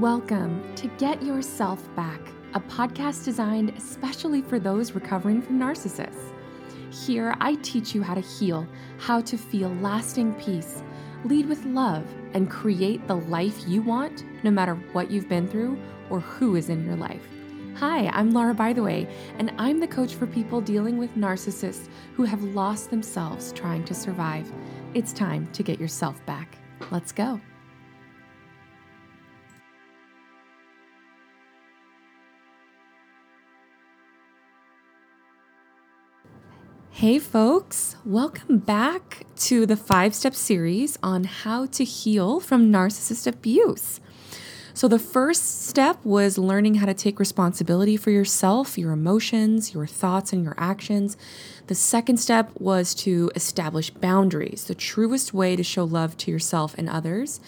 Welcome to Get Yourself Back, a podcast designed especially for those recovering from narcissists. Here, I teach you how to heal, how to feel lasting peace, lead with love, and create the life you want no matter what you've been through or who is in your life. Hi, I'm Laura, by the way, and I'm the coach for people dealing with narcissists who have lost themselves trying to survive. It's time to get yourself back. Let's go. Hey, folks, welcome back to the five step series on how to heal from narcissist abuse. So, the first step was learning how to take responsibility for yourself, your emotions, your thoughts, and your actions. The second step was to establish boundaries, the truest way to show love to yourself and others.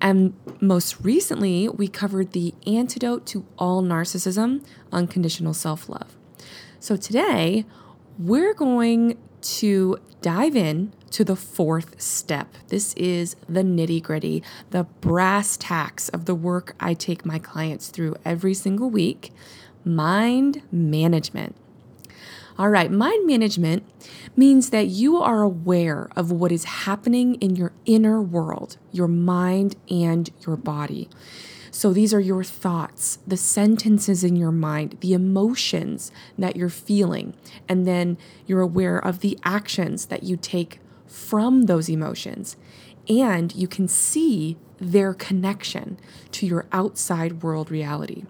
And most recently, we covered the antidote to all narcissism unconditional self love. So, today, we're going to dive in to the fourth step. This is the nitty gritty, the brass tacks of the work I take my clients through every single week mind management. All right, mind management means that you are aware of what is happening in your inner world, your mind and your body. So these are your thoughts, the sentences in your mind, the emotions that you're feeling, and then you're aware of the actions that you take from those emotions. And you can see their connection to your outside world reality.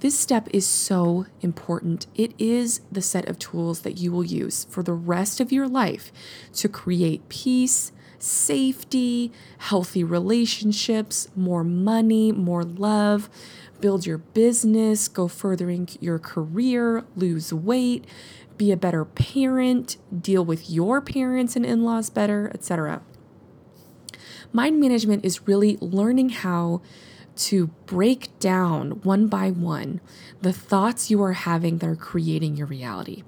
This step is so important. It is the set of tools that you will use for the rest of your life to create peace, safety, healthy relationships, more money, more love, build your business, go furthering your career, lose weight, be a better parent, deal with your parents and in laws better, etc. Mind management is really learning how to break down one by one the thoughts you are having that are creating your reality.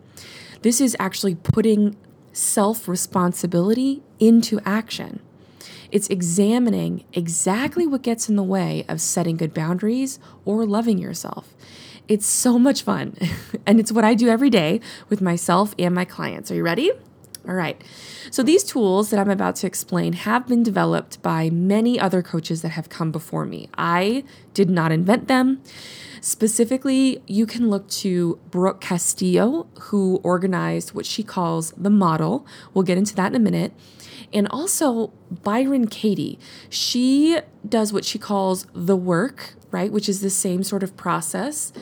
This is actually putting self responsibility into action. It's examining exactly what gets in the way of setting good boundaries or loving yourself. It's so much fun, and it's what I do every day with myself and my clients. Are you ready? All right. So, these tools that I'm about to explain have been developed by many other coaches that have come before me. I did not invent them. Specifically, you can look to Brooke Castillo, who organized what she calls the model. We'll get into that in a minute. And also Byron Katie. She does what she calls the work, right? Which is the same sort of process.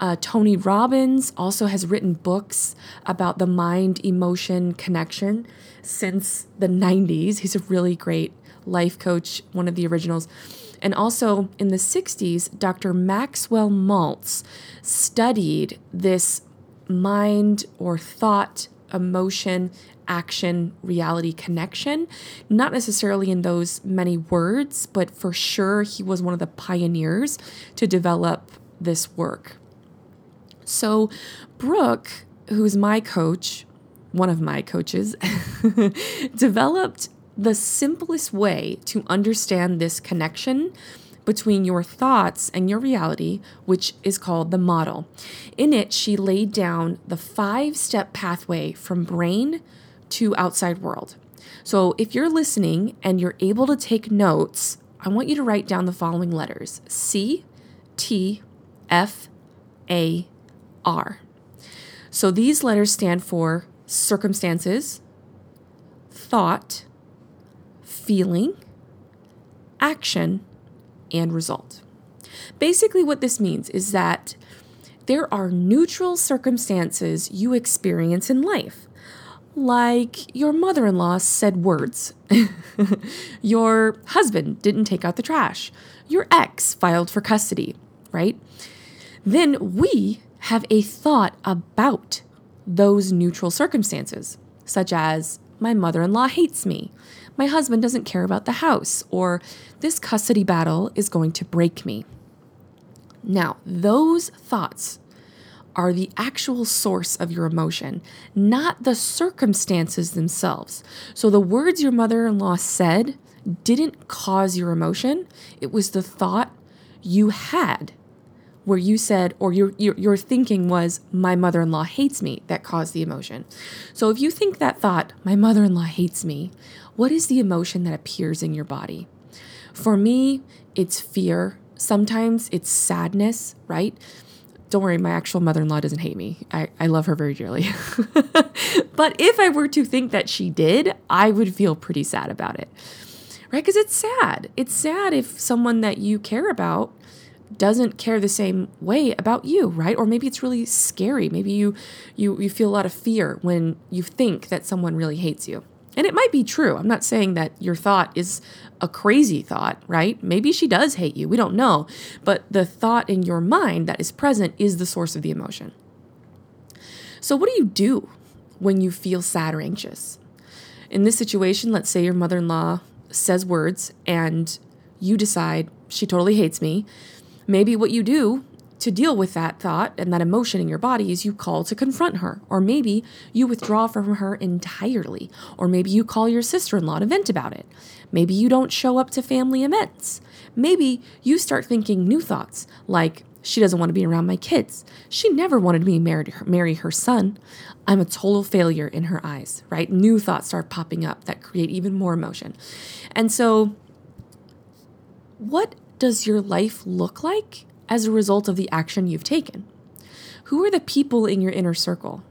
Uh, Tony Robbins also has written books about the mind emotion connection since the 90s. He's a really great life coach, one of the originals. And also in the 60s, Dr. Maxwell Maltz studied this mind or thought, emotion, action, reality connection. Not necessarily in those many words, but for sure he was one of the pioneers to develop this work. So, Brooke, who's my coach, one of my coaches, developed the simplest way to understand this connection between your thoughts and your reality, which is called the model. In it, she laid down the five step pathway from brain to outside world. So if you're listening and you're able to take notes, I want you to write down the following letters C, T, F, A, R. So these letters stand for circumstances, thought, feeling, action, and result. Basically, what this means is that there are neutral circumstances you experience in life. Like your mother in law said words. your husband didn't take out the trash. Your ex filed for custody, right? Then we have a thought about those neutral circumstances, such as my mother in law hates me, my husband doesn't care about the house, or this custody battle is going to break me. Now, those thoughts are the actual source of your emotion, not the circumstances themselves. So the words your mother in law said didn't cause your emotion, it was the thought you had where you said or your, your your thinking was my mother-in-law hates me that caused the emotion. So if you think that thought my mother-in-law hates me, what is the emotion that appears in your body? For me, it's fear. Sometimes it's sadness, right? Don't worry, my actual mother in law doesn't hate me. I, I love her very dearly. but if I were to think that she did, I would feel pretty sad about it, right? Because it's sad. It's sad if someone that you care about doesn't care the same way about you, right? Or maybe it's really scary. Maybe you you you feel a lot of fear when you think that someone really hates you. And it might be true. I'm not saying that your thought is a crazy thought, right? Maybe she does hate you. We don't know. But the thought in your mind that is present is the source of the emotion. So, what do you do when you feel sad or anxious? In this situation, let's say your mother in law says words and you decide she totally hates me. Maybe what you do to deal with that thought and that emotion in your body is you call to confront her. Or maybe you withdraw from her entirely. Or maybe you call your sister in law to vent about it. Maybe you don't show up to family events. Maybe you start thinking new thoughts like, she doesn't want to be around my kids. She never wanted me her, marry her son. I'm a total failure in her eyes, right? New thoughts start popping up that create even more emotion. And so, what does your life look like as a result of the action you've taken? Who are the people in your inner circle?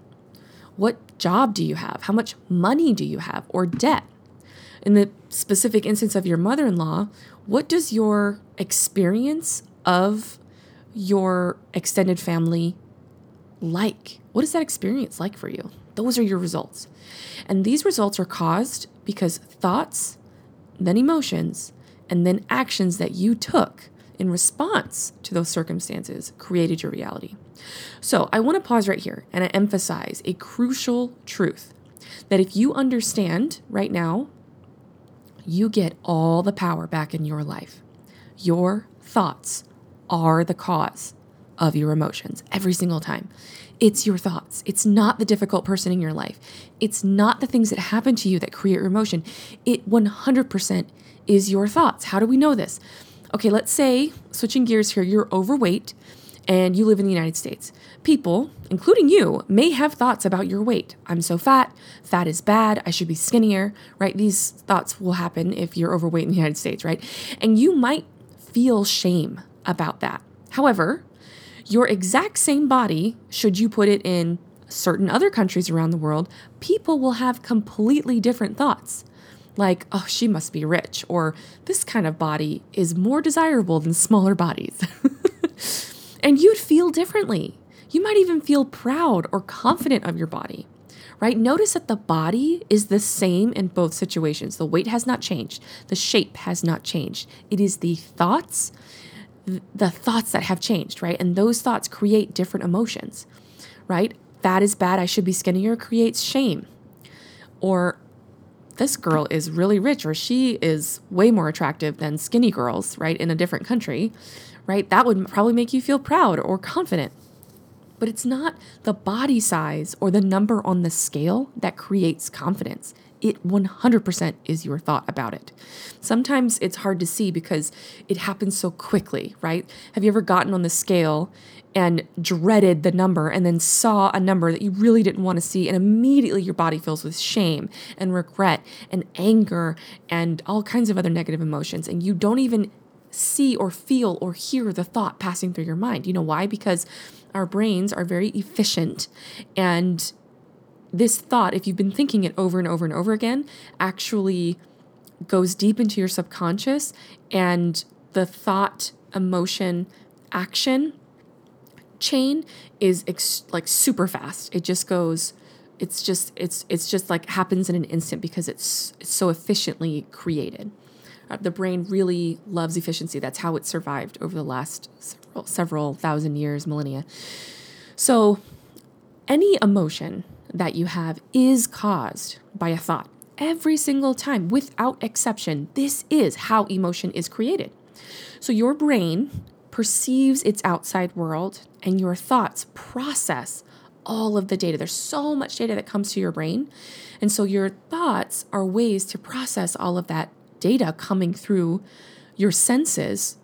What job do you have? How much money do you have or debt? In the specific instance of your mother in law, what does your experience of your extended family like? What is that experience like for you? Those are your results. And these results are caused because thoughts, then emotions, and then actions that you took in response to those circumstances created your reality. So I want to pause right here and I emphasize a crucial truth that if you understand right now, you get all the power back in your life. Your thoughts are the cause of your emotions every single time. It's your thoughts. It's not the difficult person in your life. It's not the things that happen to you that create your emotion. It 100% is your thoughts. How do we know this? Okay, let's say, switching gears here, you're overweight and you live in the United States. People, including you, may have thoughts about your weight. I'm so fat, fat is bad, I should be skinnier, right? These thoughts will happen if you're overweight in the United States, right? And you might feel shame about that. However, your exact same body, should you put it in certain other countries around the world, people will have completely different thoughts like, oh, she must be rich, or this kind of body is more desirable than smaller bodies. and you'd feel differently. You might even feel proud or confident of your body, right? Notice that the body is the same in both situations. The weight has not changed, the shape has not changed. It is the thoughts, the thoughts that have changed, right? And those thoughts create different emotions, right? Fat is bad, I should be skinnier creates shame. Or this girl is really rich or she is way more attractive than skinny girls, right, in a different country, right? That would probably make you feel proud or confident. But it's not the body size or the number on the scale that creates confidence. It 100% is your thought about it. Sometimes it's hard to see because it happens so quickly, right? Have you ever gotten on the scale and dreaded the number and then saw a number that you really didn't want to see and immediately your body fills with shame and regret and anger and all kinds of other negative emotions and you don't even see or feel or hear the thought passing through your mind. You know why? Because our brains are very efficient and this thought if you've been thinking it over and over and over again actually goes deep into your subconscious and the thought emotion action chain is ex- like super fast. It just goes it's just it's it's just like happens in an instant because it's it's so efficiently created. Uh, the brain really loves efficiency. That's how it survived over the last several, several thousand years, millennia. So any emotion that you have is caused by a thought. Every single time, without exception, this is how emotion is created. So your brain perceives its outside world and your thoughts process all of the data. There's so much data that comes to your brain. And so your thoughts are ways to process all of that data coming through your senses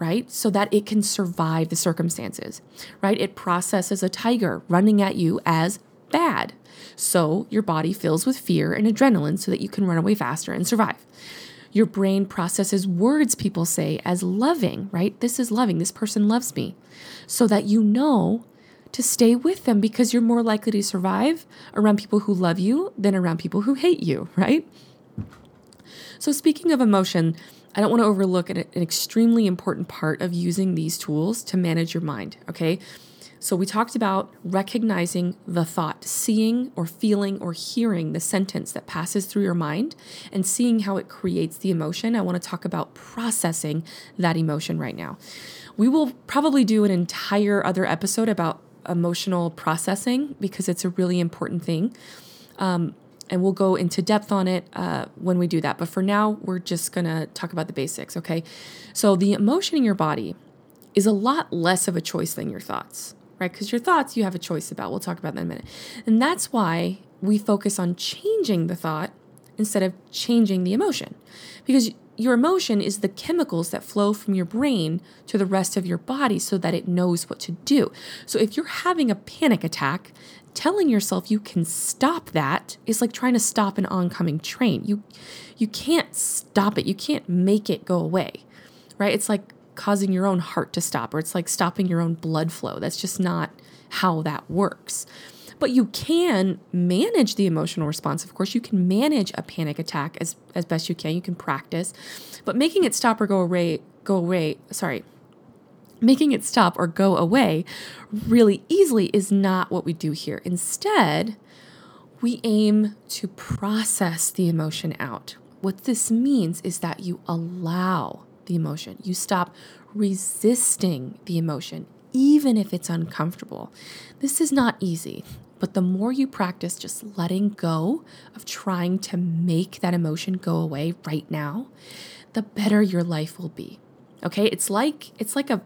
right? So that it can survive the circumstances, right? It processes a tiger running at you as bad. So your body fills with fear and adrenaline so that you can run away faster and survive. Your brain processes words people say as loving, right? This is loving. This person loves me. So that you know to stay with them because you're more likely to survive around people who love you than around people who hate you, right? So, speaking of emotion, I don't want to overlook an, an extremely important part of using these tools to manage your mind, okay? So, we talked about recognizing the thought, seeing or feeling or hearing the sentence that passes through your mind and seeing how it creates the emotion. I want to talk about processing that emotion right now. We will probably do an entire other episode about emotional processing because it's a really important thing. Um, and we'll go into depth on it uh, when we do that. But for now, we're just gonna talk about the basics, okay? So, the emotion in your body is a lot less of a choice than your thoughts, right? Because your thoughts you have a choice about. We'll talk about that in a minute. And that's why we focus on changing the thought instead of changing the emotion. Because your emotion is the chemicals that flow from your brain to the rest of your body so that it knows what to do. So if you're having a panic attack, telling yourself you can stop that is like trying to stop an oncoming train. You you can't stop it. You can't make it go away. Right? It's like causing your own heart to stop or it's like stopping your own blood flow. That's just not how that works. But you can manage the emotional response. Of course, you can manage a panic attack as as best you can. You can practice. But making it stop or go away go away, sorry, making it stop or go away really easily is not what we do here. Instead, we aim to process the emotion out. What this means is that you allow the emotion, you stop resisting the emotion, even if it's uncomfortable. This is not easy, but the more you practice just letting go of trying to make that emotion go away right now, the better your life will be. Okay? It's like it's like a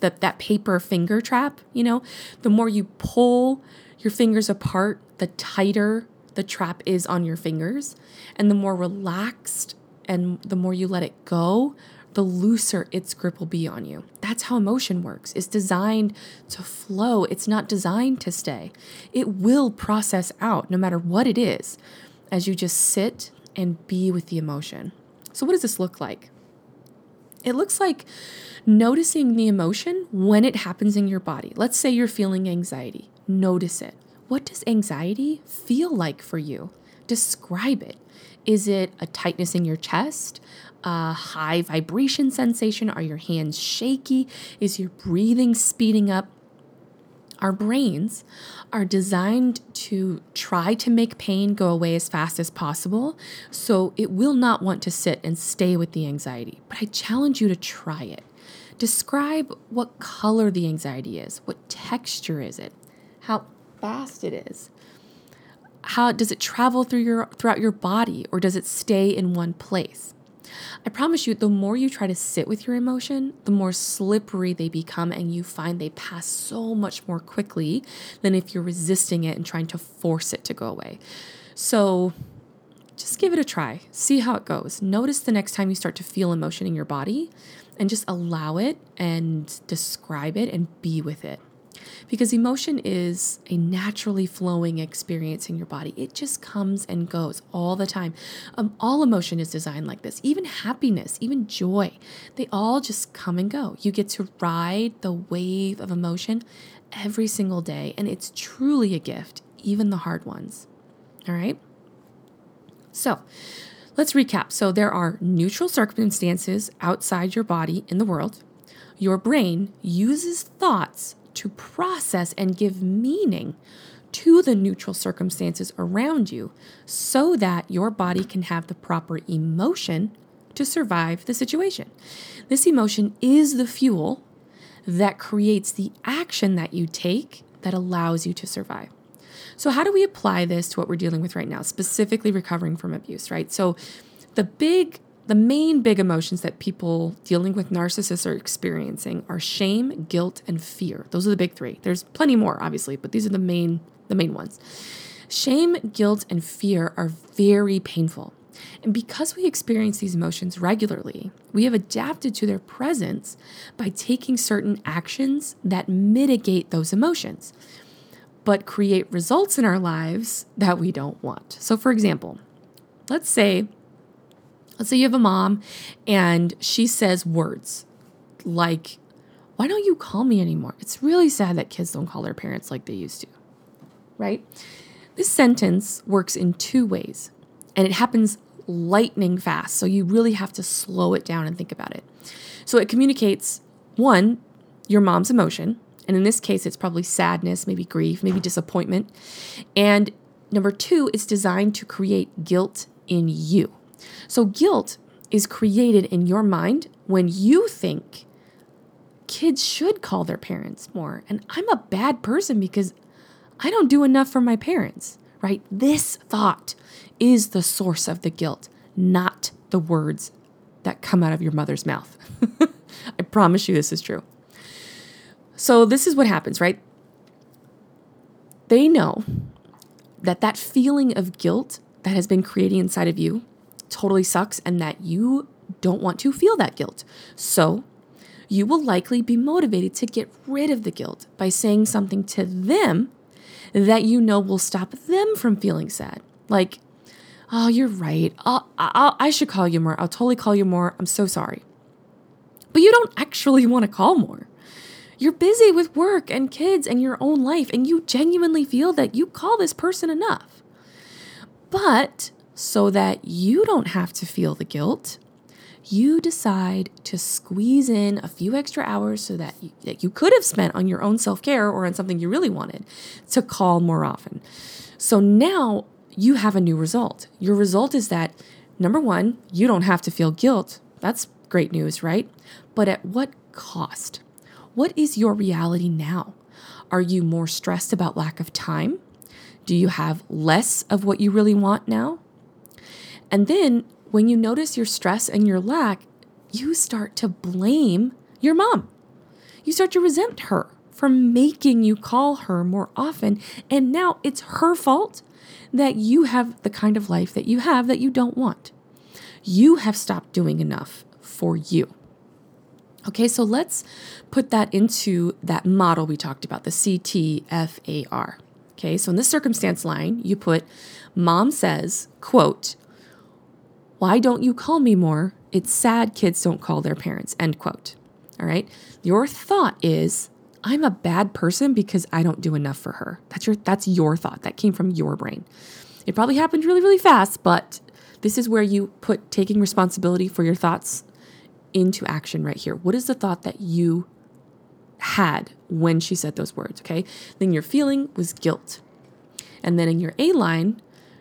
that that paper finger trap, you know, the more you pull your fingers apart, the tighter the trap is on your fingers, and the more relaxed and the more you let it go, the looser its grip will be on you. That's how emotion works. It's designed to flow. It's not designed to stay. It will process out no matter what it is as you just sit and be with the emotion. So what does this look like? It looks like noticing the emotion when it happens in your body. Let's say you're feeling anxiety. Notice it. What does anxiety feel like for you? Describe it. Is it a tightness in your chest? A high vibration sensation? Are your hands shaky? Is your breathing speeding up? Our brains are designed to try to make pain go away as fast as possible, so it will not want to sit and stay with the anxiety. But I challenge you to try it. Describe what color the anxiety is, what texture is it, how fast it is. How does it travel through your throughout your body or does it stay in one place? I promise you, the more you try to sit with your emotion, the more slippery they become, and you find they pass so much more quickly than if you're resisting it and trying to force it to go away. So just give it a try, see how it goes. Notice the next time you start to feel emotion in your body and just allow it and describe it and be with it because emotion is a naturally flowing experience in your body. It just comes and goes all the time. Um, all emotion is designed like this, even happiness, even joy. They all just come and go. You get to ride the wave of emotion every single day, and it's truly a gift, even the hard ones. All right? So, let's recap. So, there are neutral circumstances outside your body in the world. Your brain uses thoughts to process and give meaning to the neutral circumstances around you so that your body can have the proper emotion to survive the situation. This emotion is the fuel that creates the action that you take that allows you to survive. So, how do we apply this to what we're dealing with right now, specifically recovering from abuse, right? So, the big the main big emotions that people dealing with narcissists are experiencing are shame, guilt, and fear. Those are the big 3. There's plenty more obviously, but these are the main the main ones. Shame, guilt, and fear are very painful. And because we experience these emotions regularly, we have adapted to their presence by taking certain actions that mitigate those emotions, but create results in our lives that we don't want. So, for example, let's say let's say you have a mom and she says words like why don't you call me anymore? It's really sad that kids don't call their parents like they used to. Right? This sentence works in two ways and it happens lightning fast. So you really have to slow it down and think about it. So it communicates one, your mom's emotion. And in this case, it's probably sadness, maybe grief, maybe disappointment. And number two, it's designed to create guilt in you. So guilt is created in your mind when you think kids should call their parents more. And I'm a bad person because I don't do enough for my parents right? This thought is the source of the guilt, not the words that come out of your mother's mouth. I promise you this is true. So, this is what happens, right? They know that that feeling of guilt that has been creating inside of you totally sucks and that you don't want to feel that guilt. So, you will likely be motivated to get rid of the guilt by saying something to them that you know will stop them from feeling sad. Like, oh, you're right. I'll, I'll, I should call you more. I'll totally call you more. I'm so sorry. But you don't actually want to call more. You're busy with work and kids and your own life, and you genuinely feel that you call this person enough. But so that you don't have to feel the guilt, you decide to squeeze in a few extra hours so that you, that you could have spent on your own self care or on something you really wanted to call more often. So now you have a new result. Your result is that number one, you don't have to feel guilt. That's great news, right? But at what cost? What is your reality now? Are you more stressed about lack of time? Do you have less of what you really want now? And then when you notice your stress and your lack, you start to blame your mom. You start to resent her for making you call her more often. And now it's her fault that you have the kind of life that you have that you don't want. You have stopped doing enough for you. Okay, so let's put that into that model we talked about, the CTFAR. Okay, so in this circumstance line, you put mom says, quote, why don't you call me more? It's sad kids don't call their parents. End quote. All right. Your thought is, I'm a bad person because I don't do enough for her. That's your that's your thought. That came from your brain. It probably happened really, really fast, but this is where you put taking responsibility for your thoughts into action right here. What is the thought that you had when she said those words? Okay. Then your feeling was guilt. And then in your A line,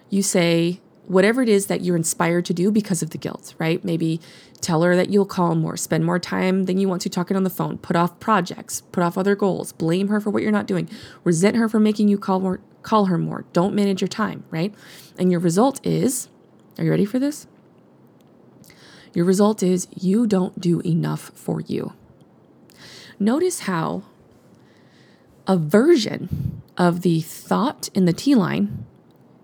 you say, whatever it is that you're inspired to do because of the guilt, right? Maybe tell her that you'll call more, spend more time than you want to talking on the phone, put off projects, put off other goals, blame her for what you're not doing, resent her for making you call more, call her more. Don't manage your time, right? And your result is, are you ready for this? Your result is you don't do enough for you. Notice how a version of the thought in the T line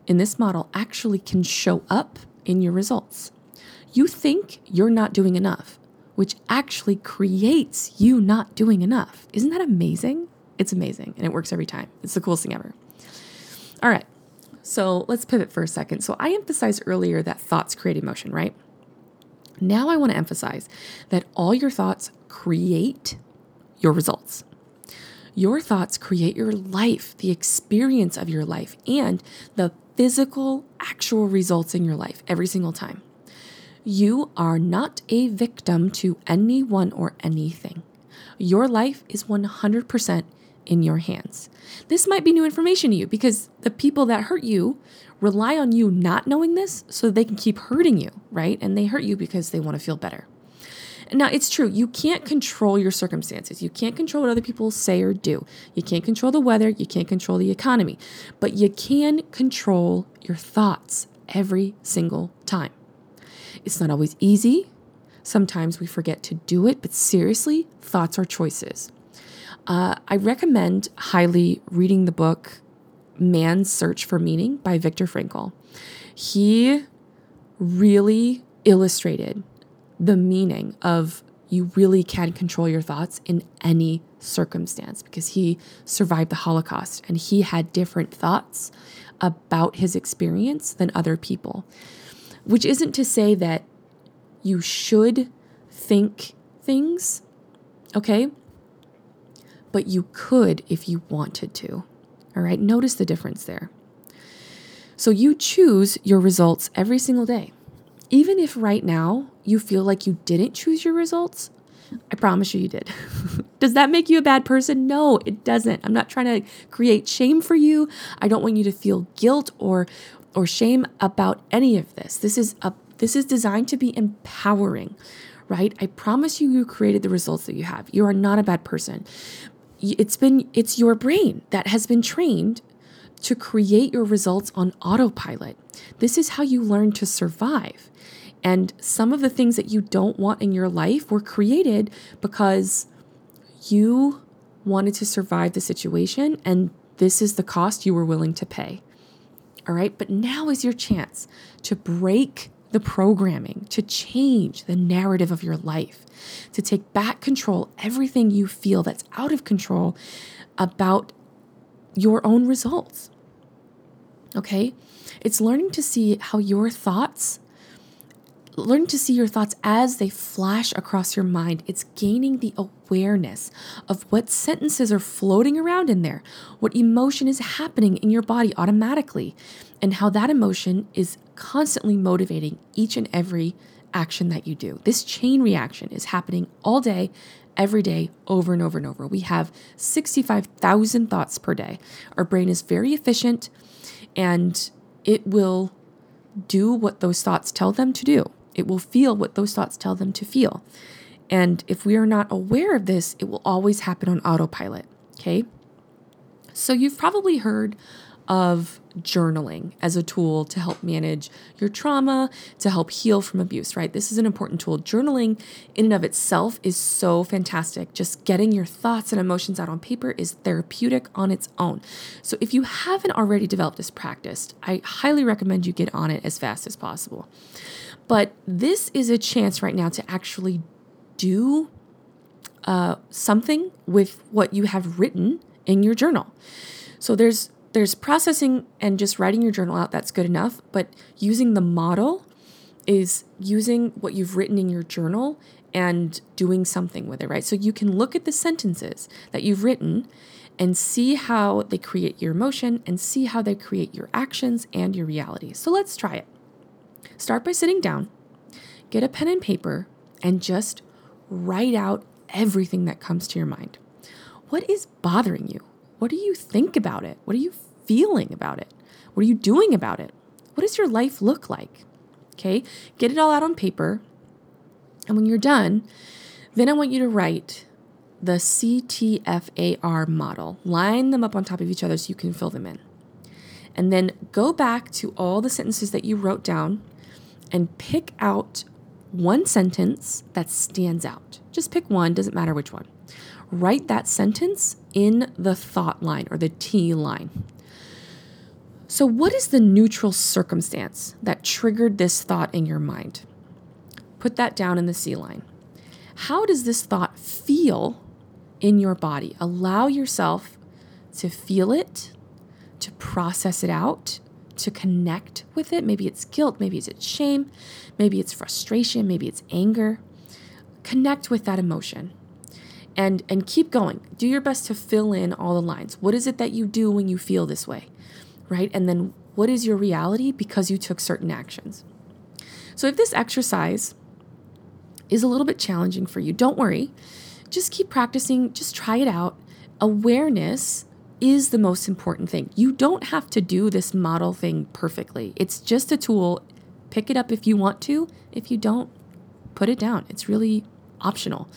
in this model actually can show up in your results. You think you're not doing enough, which actually creates you not doing enough. Isn't that amazing? It's amazing and it works every time. It's the coolest thing ever. All right, so let's pivot for a second. So I emphasized earlier that thoughts create emotion, right? Now I want to emphasize that all your thoughts create your results. Your thoughts create your life, the experience of your life, and the physical, actual results in your life every single time. You are not a victim to anyone or anything. Your life is 100% in your hands. This might be new information to you because the people that hurt you rely on you not knowing this so they can keep hurting you, right? And they hurt you because they want to feel better. Now, it's true, you can't control your circumstances. You can't control what other people say or do. You can't control the weather. You can't control the economy. But you can control your thoughts every single time. It's not always easy. Sometimes we forget to do it, but seriously, thoughts are choices. Uh, I recommend highly reading the book Man's Search for Meaning by Viktor Frankl. He really illustrated the meaning of you really can control your thoughts in any circumstance because he survived the Holocaust and he had different thoughts about his experience than other people. Which isn't to say that you should think things, okay? But you could if you wanted to. All right, notice the difference there. So you choose your results every single day. Even if right now you feel like you didn't choose your results, I promise you, you did. Does that make you a bad person? No, it doesn't. I'm not trying to create shame for you. I don't want you to feel guilt or or shame about any of this. This is a this is designed to be empowering, right? I promise you you created the results that you have. You are not a bad person. It's been it's your brain that has been trained to create your results on autopilot. This is how you learn to survive. And some of the things that you don't want in your life were created because you wanted to survive the situation and this is the cost you were willing to pay. All right, but now is your chance to break the programming, to change the narrative of your life, to take back control everything you feel that's out of control about your own results. Okay? It's learning to see how your thoughts learn to see your thoughts as they flash across your mind. It's gaining the awareness of what sentences are floating around in there, what emotion is happening in your body automatically, and how that emotion is constantly motivating each and every action that you do. This chain reaction is happening all day, every day, over and over and over. We have 65,000 thoughts per day. Our brain is very efficient and it will do what those thoughts tell them to do. It will feel what those thoughts tell them to feel. And if we are not aware of this, it will always happen on autopilot. Okay. So you've probably heard of journaling as a tool to help manage your trauma, to help heal from abuse, right? This is an important tool. Journaling, in and of itself, is so fantastic. Just getting your thoughts and emotions out on paper is therapeutic on its own. So, if you haven't already developed this practice, I highly recommend you get on it as fast as possible. But this is a chance right now to actually do uh, something with what you have written in your journal. So there's there's processing and just writing your journal out that's good enough, but using the model is using what you've written in your journal and doing something with it, right? So you can look at the sentences that you've written and see how they create your emotion and see how they create your actions and your reality. So let's try it. Start by sitting down, get a pen and paper, and just write out everything that comes to your mind. What is bothering you? What do you think about it? What are you feeling about it? What are you doing about it? What does your life look like? Okay, get it all out on paper. And when you're done, then I want you to write the CTFAR model. Line them up on top of each other so you can fill them in. And then go back to all the sentences that you wrote down and pick out one sentence that stands out. Just pick one, doesn't matter which one. Write that sentence in the thought line or the T line. So, what is the neutral circumstance that triggered this thought in your mind? Put that down in the C line. How does this thought feel in your body? Allow yourself to feel it, to process it out, to connect with it. Maybe it's guilt, maybe it's shame, maybe it's frustration, maybe it's anger. Connect with that emotion and and keep going. Do your best to fill in all the lines. What is it that you do when you feel this way? Right? And then what is your reality because you took certain actions? So if this exercise is a little bit challenging for you, don't worry. Just keep practicing, just try it out. Awareness is the most important thing. You don't have to do this model thing perfectly. It's just a tool. Pick it up if you want to. If you don't, put it down. It's really optional.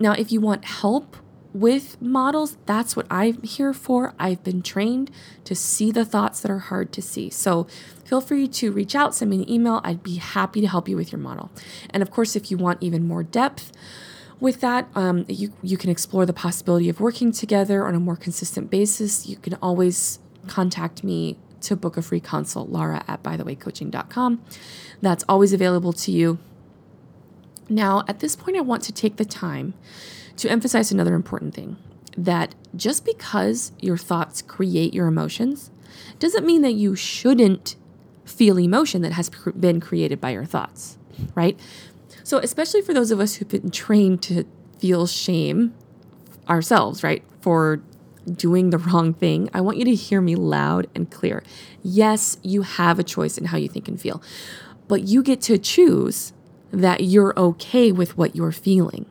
Now, if you want help with models, that's what I'm here for. I've been trained to see the thoughts that are hard to see. So feel free to reach out, send me an email. I'd be happy to help you with your model. And of course, if you want even more depth, with that, um, you, you can explore the possibility of working together on a more consistent basis. You can always contact me to book a free consult, Laura at bythewaycoaching.com. That's always available to you. Now, at this point, I want to take the time to emphasize another important thing that just because your thoughts create your emotions doesn't mean that you shouldn't feel emotion that has been created by your thoughts, right? So, especially for those of us who've been trained to feel shame ourselves, right, for doing the wrong thing, I want you to hear me loud and clear. Yes, you have a choice in how you think and feel, but you get to choose that you're okay with what you're feeling.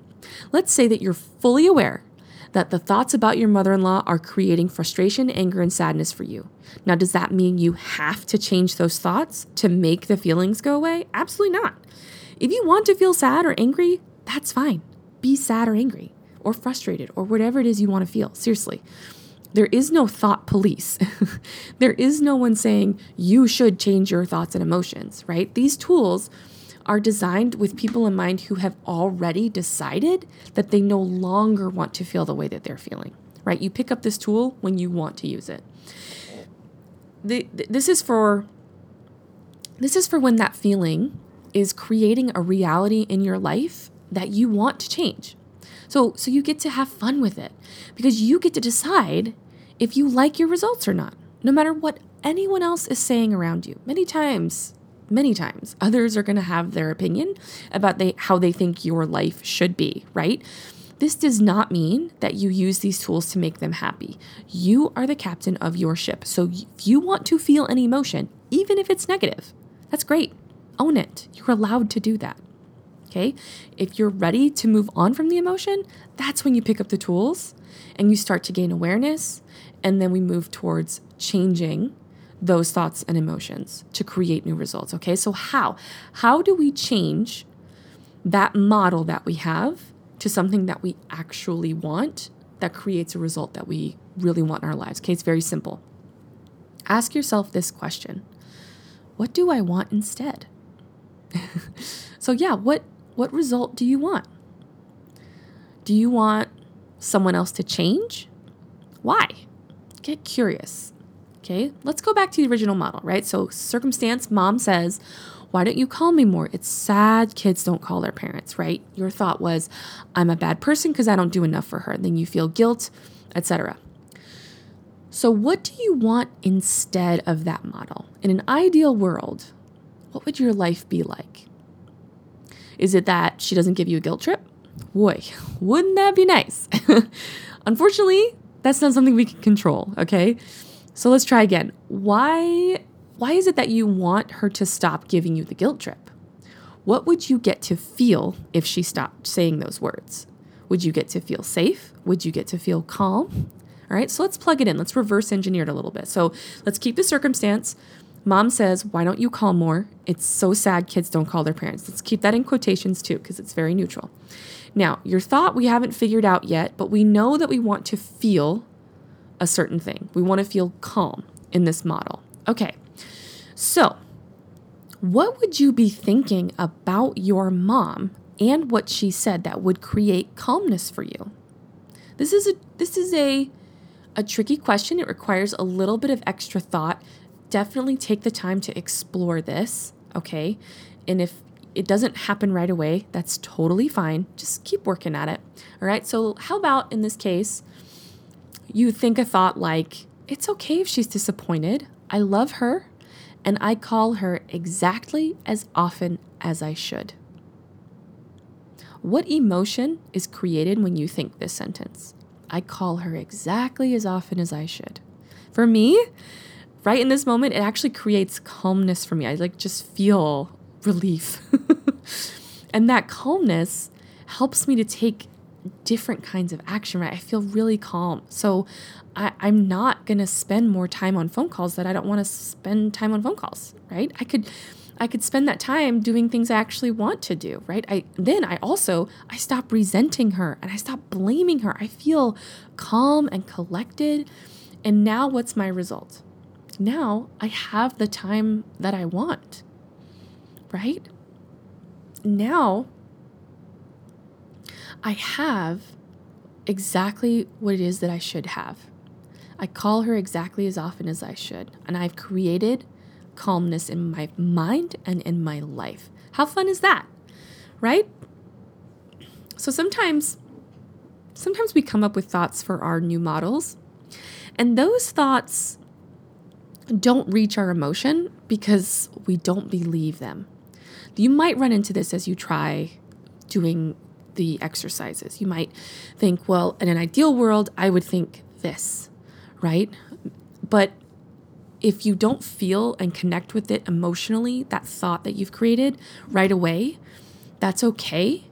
Let's say that you're fully aware that the thoughts about your mother in law are creating frustration, anger, and sadness for you. Now, does that mean you have to change those thoughts to make the feelings go away? Absolutely not. If you want to feel sad or angry, that's fine. Be sad or angry or frustrated or whatever it is you want to feel. Seriously. There is no thought police. there is no one saying you should change your thoughts and emotions, right? These tools are designed with people in mind who have already decided that they no longer want to feel the way that they're feeling, right? You pick up this tool when you want to use it. The, this is for this is for when that feeling is creating a reality in your life that you want to change. So so you get to have fun with it because you get to decide if you like your results or not, no matter what anyone else is saying around you. Many times many times. Others are going to have their opinion about they, how they think your life should be, right? This does not mean that you use these tools to make them happy. You are the captain of your ship. So if you want to feel an emotion, even if it's negative, that's great. Own it. You're allowed to do that. Okay? If you're ready to move on from the emotion, that's when you pick up the tools and you start to gain awareness. And then we move towards changing those thoughts and emotions to create new results. Okay, so how? How do we change that model that we have to something that we actually want that creates a result that we really want in our lives? Okay, it's very simple. Ask yourself this question What do I want instead? so, yeah, what, what result do you want? Do you want someone else to change? Why? Get curious. Okay, let's go back to the original model, right? So, circumstance, mom says, Why don't you call me more? It's sad kids don't call their parents, right? Your thought was, I'm a bad person because I don't do enough for her. Then you feel guilt, etc. So, what do you want instead of that model? In an ideal world, what would your life be like? Is it that she doesn't give you a guilt trip? Boy, wouldn't that be nice? Unfortunately, that's not something we can control, okay? So let's try again. Why why is it that you want her to stop giving you the guilt trip? What would you get to feel if she stopped saying those words? Would you get to feel safe? Would you get to feel calm? All right, so let's plug it in. Let's reverse engineer it a little bit. So let's keep the circumstance. Mom says, Why don't you call more? It's so sad kids don't call their parents. Let's keep that in quotations too, because it's very neutral. Now, your thought we haven't figured out yet, but we know that we want to feel a certain thing. We want to feel calm in this model. Okay, so what would you be thinking about your mom and what she said that would create calmness for you? This is a this is a a tricky question. It requires a little bit of extra thought. Definitely take the time to explore this, okay? And if it doesn't happen right away, that's totally fine. Just keep working at it. All right? So, how about in this case, you think a thought like, it's okay if she's disappointed. I love her and I call her exactly as often as I should. What emotion is created when you think this sentence? I call her exactly as often as I should. For me, right in this moment, it actually creates calmness for me. I like just feel relief. and that calmness helps me to take different kinds of action, right? I feel really calm. So I, am not going to spend more time on phone calls that I don't want to spend time on phone calls, right? I could. I could spend that time doing things I actually want to do, right? I then I also I stop resenting her and I stop blaming her. I feel calm and collected. And now what's my result? Now I have the time that I want. Right? Now I have exactly what it is that I should have. I call her exactly as often as I should, and I've created calmness in my mind and in my life. How fun is that? Right? So sometimes sometimes we come up with thoughts for our new models, and those thoughts don't reach our emotion because we don't believe them. You might run into this as you try doing the exercises. You might think, well, in an ideal world, I would think this, right? But if you don't feel and connect with it emotionally, that thought that you've created right away, that's okay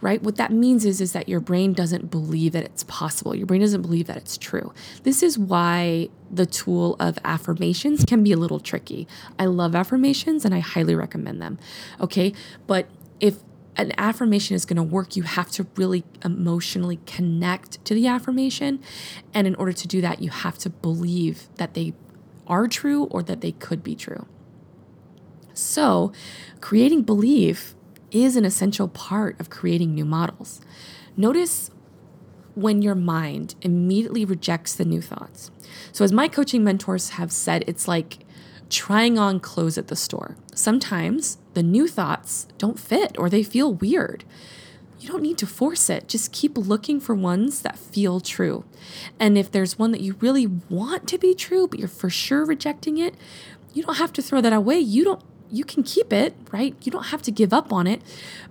right? What that means is is that your brain doesn't believe that it's possible. Your brain doesn't believe that it's true. This is why the tool of affirmations can be a little tricky. I love affirmations and i highly recommend them okay? But if an affirmation is going to work, you have to really emotionally connect to the affirmation. And in order to do that, you have to believe that they are true or that they could be true. So, creating belief is an essential part of creating new models. Notice when your mind immediately rejects the new thoughts. So, as my coaching mentors have said, it's like trying on clothes at the store. Sometimes the new thoughts don't fit or they feel weird. You don't need to force it. Just keep looking for ones that feel true. And if there's one that you really want to be true, but you're for sure rejecting it, you don't have to throw that away. You don't you can keep it, right? You don't have to give up on it,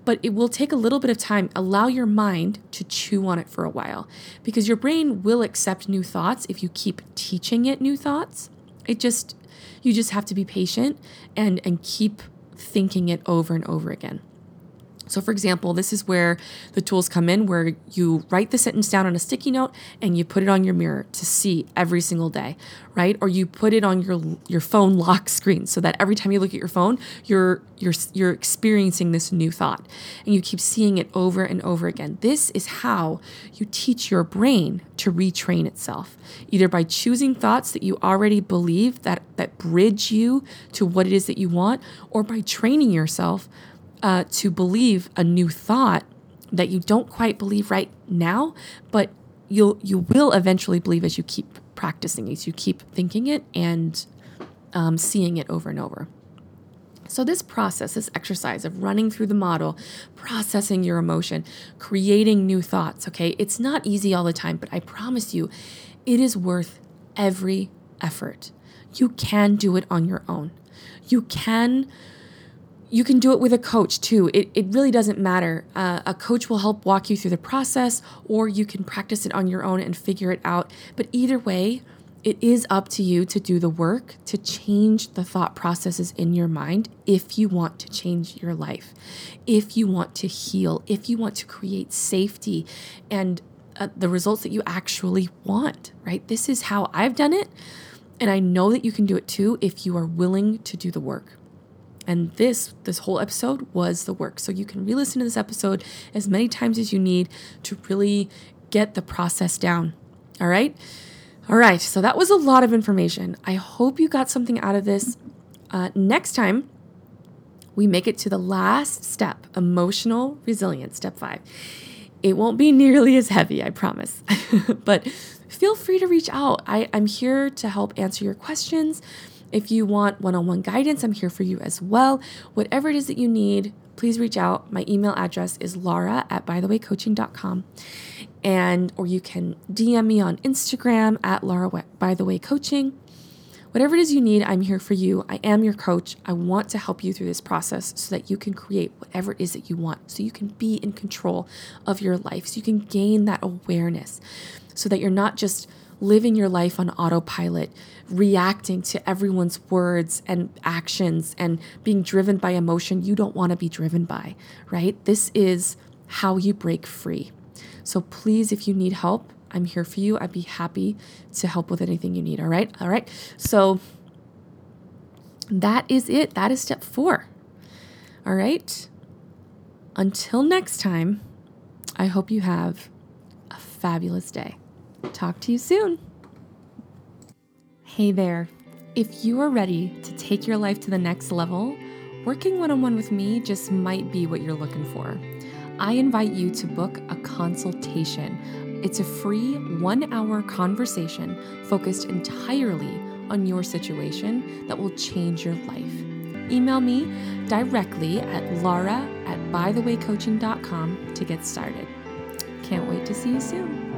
but it will take a little bit of time. Allow your mind to chew on it for a while because your brain will accept new thoughts if you keep teaching it new thoughts. It just you just have to be patient and and keep thinking it over and over again. So, for example, this is where the tools come in where you write the sentence down on a sticky note and you put it on your mirror to see every single day, right? Or you put it on your your phone lock screen so that every time you look at your phone, you're you're you're experiencing this new thought and you keep seeing it over and over again. This is how you teach your brain to retrain itself, either by choosing thoughts that you already believe that that bridge you to what it is that you want or by training yourself uh, to believe a new thought that you don't quite believe right now, but you'll you will eventually believe as you keep practicing, as you keep thinking it and um, seeing it over and over. So, this process, this exercise of running through the model, processing your emotion, creating new thoughts, okay, it's not easy all the time, but I promise you, it is worth every effort. You can do it on your own. You can you can do it with a coach too. It, it really doesn't matter. Uh, a coach will help walk you through the process, or you can practice it on your own and figure it out. But either way, it is up to you to do the work to change the thought processes in your mind if you want to change your life, if you want to heal, if you want to create safety and uh, the results that you actually want, right? This is how I've done it. And I know that you can do it too if you are willing to do the work. And this this whole episode was the work. So you can re-listen to this episode as many times as you need to really get the process down. All right? All right. So that was a lot of information. I hope you got something out of this. Uh, next time, we make it to the last step emotional resilience, step five. It won't be nearly as heavy, I promise. but feel free to reach out. I, I'm here to help answer your questions. If you want one on one guidance, I'm here for you as well. Whatever it is that you need, please reach out. My email address is laura at bythewaycoaching.com. And, or you can DM me on Instagram at Laura by the way coaching. Whatever it is you need, I'm here for you. I am your coach. I want to help you through this process so that you can create whatever it is that you want, so you can be in control of your life, so you can gain that awareness, so that you're not just living your life on autopilot, reacting to everyone's words and actions and being driven by emotion you don't want to be driven by, right? This is how you break free. So please, if you need help, I'm here for you. I'd be happy to help with anything you need. All right. All right. So that is it. That is step four. All right. Until next time, I hope you have a fabulous day. Talk to you soon. Hey there. If you are ready to take your life to the next level, working one on one with me just might be what you're looking for. I invite you to book a consultation. It's a free one hour conversation focused entirely on your situation that will change your life. Email me directly at laura at bythewaycoaching.com to get started. Can't wait to see you soon.